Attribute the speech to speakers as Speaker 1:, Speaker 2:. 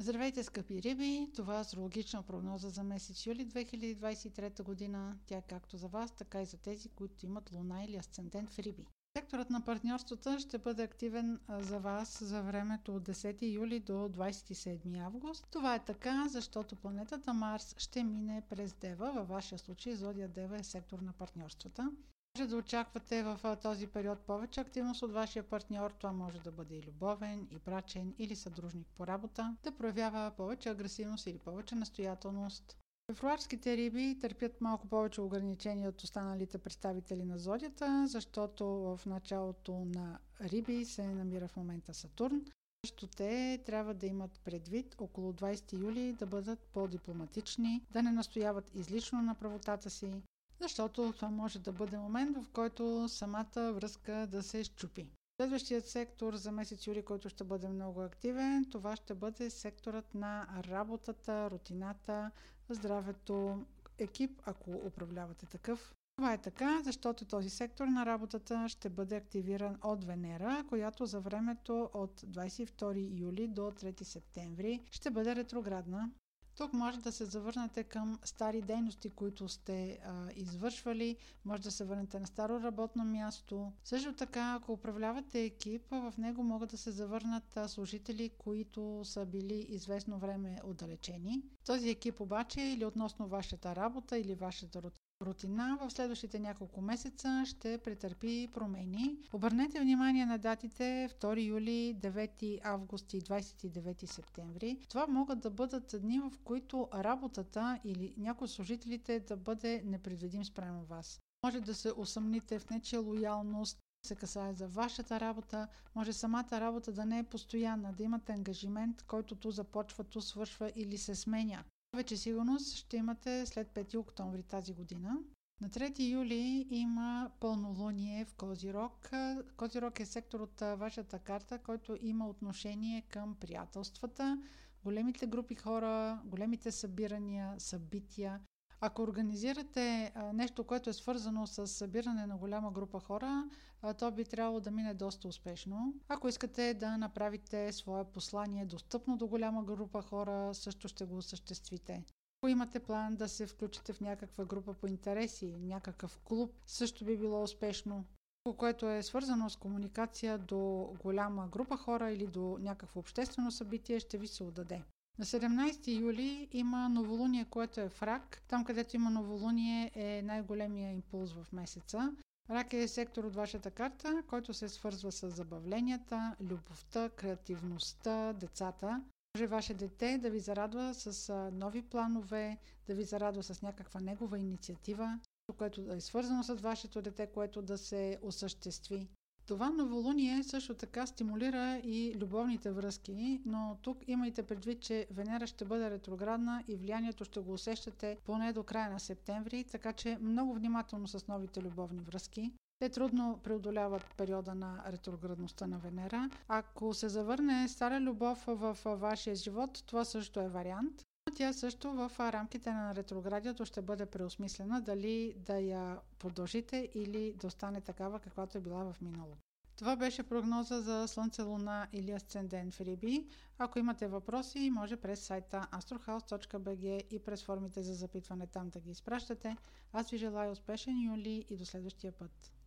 Speaker 1: Здравейте, скъпи риби! Това е астрологична прогноза за месец юли 2023 година. Тя е както за вас, така и за тези, които имат луна или асцендент в риби. Секторът на партньорствата ще бъде активен за вас за времето от 10 юли до 27 август. Това е така, защото планетата Марс ще мине през Дева. Във вашия случай Зодия Дева е сектор на партньорствата. Може да очаквате в този период повече активност от вашия партньор. Това може да бъде и любовен, и брачен, или съдружник по работа. Да проявява повече агресивност или повече настоятелност. Февруарските риби търпят малко повече ограничения от останалите представители на зодията, защото в началото на риби се намира в момента Сатурн. Също те трябва да имат предвид около 20 юли да бъдат по-дипломатични, да не настояват излишно на правотата си, защото това може да бъде момент, в който самата връзка да се щупи. Следващият сектор за месец юли, който ще бъде много активен, това ще бъде секторът на работата, рутината, здравето, екип, ако управлявате такъв. Това е така, защото този сектор на работата ще бъде активиран от Венера, която за времето от 22 юли до 3 септември ще бъде ретроградна. Тук може да се завърнете към стари дейности, които сте а, извършвали, може да се върнете на старо работно място. Също така, ако управлявате екип, в него могат да се завърнат служители, които са били известно време отдалечени. Този екип обаче или относно вашата работа или вашата рутина в следващите няколко месеца ще претърпи промени. Обърнете внимание на датите 2 юли, 9 август и 29 септември. Това могат да бъдат дни, в които работата или някои служителите да бъде непредвидим спрямо вас. Може да се усъмните в нечия лоялност, се касае за вашата работа, може самата работа да не е постоянна, да имате ангажимент, който ту започва, ту свършва или се сменя. Повече сигурност ще имате след 5 октомври тази година. На 3 юли има пълнолуние в Козирог. Козирог е сектор от вашата карта, който има отношение към приятелствата, големите групи хора, големите събирания, събития. Ако организирате нещо, което е свързано с събиране на голяма група хора, то би трябвало да мине доста успешно. Ако искате да направите свое послание достъпно до голяма група хора, също ще го осъществите. Ако имате план да се включите в някаква група по интереси, някакъв клуб, също би било успешно което е свързано с комуникация до голяма група хора или до някакво обществено събитие, ще ви се отдаде. На 17 юли има новолуние, което е в рак. Там, където има новолуние, е най-големия импулс в месеца. Рак е сектор от вашата карта, който се свързва с забавленията, любовта, креативността, децата. Може ваше дете да ви зарадва с нови планове, да ви зарадва с някаква негова инициатива, което да е свързано с вашето дете, което да се осъществи. Това новолуние също така стимулира и любовните връзки, но тук имайте предвид, че Венера ще бъде ретроградна и влиянието ще го усещате поне до края на септември, така че много внимателно с новите любовни връзки. Те трудно преодоляват периода на ретроградността на Венера. Ако се завърне стара любов в вашия живот, това също е вариант. Тя също в рамките на ретроградието ще бъде преосмислена дали да я продължите или да остане такава, каквато е била в миналото. Това беше прогноза за Слънце, Луна или Асцендент в Риби. Ако имате въпроси, може през сайта astrohouse.bg и през формите за запитване там да ги изпращате. Аз ви желая успешен юли и до следващия път.